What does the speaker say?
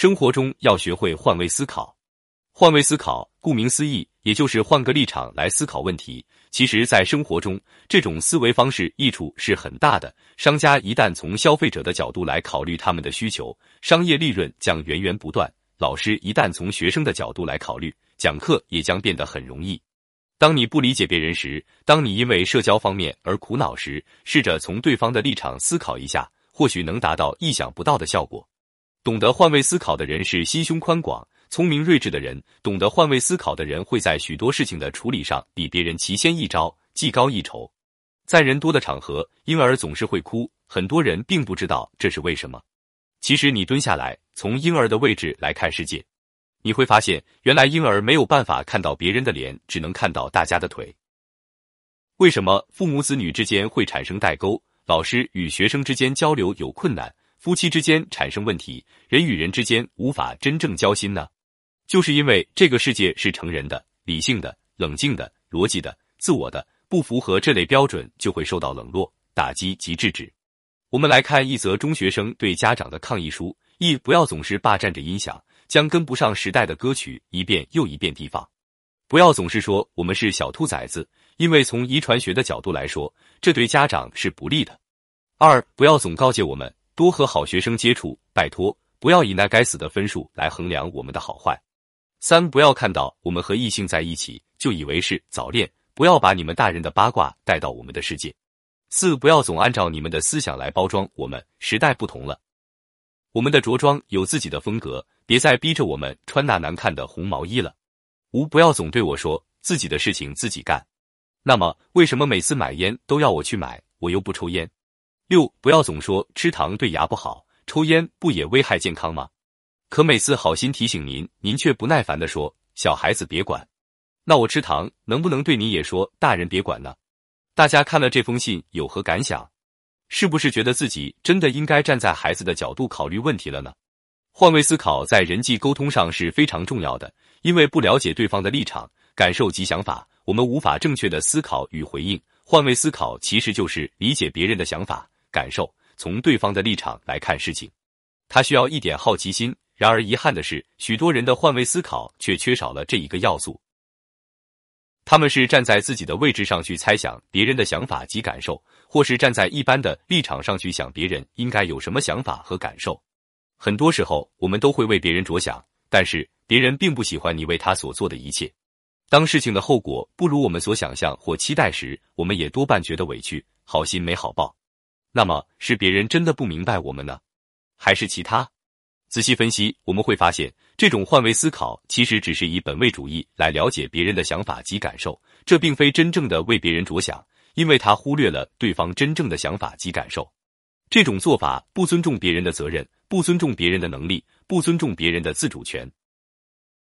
生活中要学会换位思考。换位思考，顾名思义，也就是换个立场来思考问题。其实，在生活中，这种思维方式益处是很大的。商家一旦从消费者的角度来考虑他们的需求，商业利润将源源不断。老师一旦从学生的角度来考虑，讲课也将变得很容易。当你不理解别人时，当你因为社交方面而苦恼时，试着从对方的立场思考一下，或许能达到意想不到的效果。懂得换位思考的人是心胸宽广。聪明睿智的人，懂得换位思考的人，会在许多事情的处理上比别人奇先一招，技高一筹。在人多的场合，婴儿总是会哭，很多人并不知道这是为什么。其实你蹲下来，从婴儿的位置来看世界，你会发现，原来婴儿没有办法看到别人的脸，只能看到大家的腿。为什么父母子女之间会产生代沟？老师与学生之间交流有困难，夫妻之间产生问题，人与人之间无法真正交心呢？就是因为这个世界是成人的、理性的、冷静的、逻辑的、自我的，不符合这类标准就会受到冷落、打击及制止。我们来看一则中学生对家长的抗议书：一、不要总是霸占着音响，将跟不上时代的歌曲一遍又一遍地放；不要总是说我们是小兔崽子，因为从遗传学的角度来说，这对家长是不利的。二、不要总告诫我们多和好学生接触，拜托，不要以那该死的分数来衡量我们的好坏。三不要看到我们和异性在一起就以为是早恋，不要把你们大人的八卦带到我们的世界。四不要总按照你们的思想来包装我们，时代不同了，我们的着装有自己的风格，别再逼着我们穿那难看的红毛衣了。五不要总对我说自己的事情自己干，那么为什么每次买烟都要我去买，我又不抽烟？六不要总说吃糖对牙不好，抽烟不也危害健康吗？可每次好心提醒您，您却不耐烦地说：“小孩子别管。”那我吃糖能不能对你也说：“大人别管呢？”大家看了这封信有何感想？是不是觉得自己真的应该站在孩子的角度考虑问题了呢？换位思考在人际沟通上是非常重要的，因为不了解对方的立场、感受及想法，我们无法正确的思考与回应。换位思考其实就是理解别人的想法、感受，从对方的立场来看事情。他需要一点好奇心。然而遗憾的是，许多人的换位思考却缺少了这一个要素。他们是站在自己的位置上去猜想别人的想法及感受，或是站在一般的立场上去想别人应该有什么想法和感受。很多时候，我们都会为别人着想，但是别人并不喜欢你为他所做的一切。当事情的后果不如我们所想象或期待时，我们也多半觉得委屈，好心没好报。那么，是别人真的不明白我们呢，还是其他？仔细分析，我们会发现，这种换位思考其实只是以本位主义来了解别人的想法及感受，这并非真正的为别人着想，因为他忽略了对方真正的想法及感受。这种做法不尊重别人的责任，不尊重别人的能力，不尊重别人的自主权。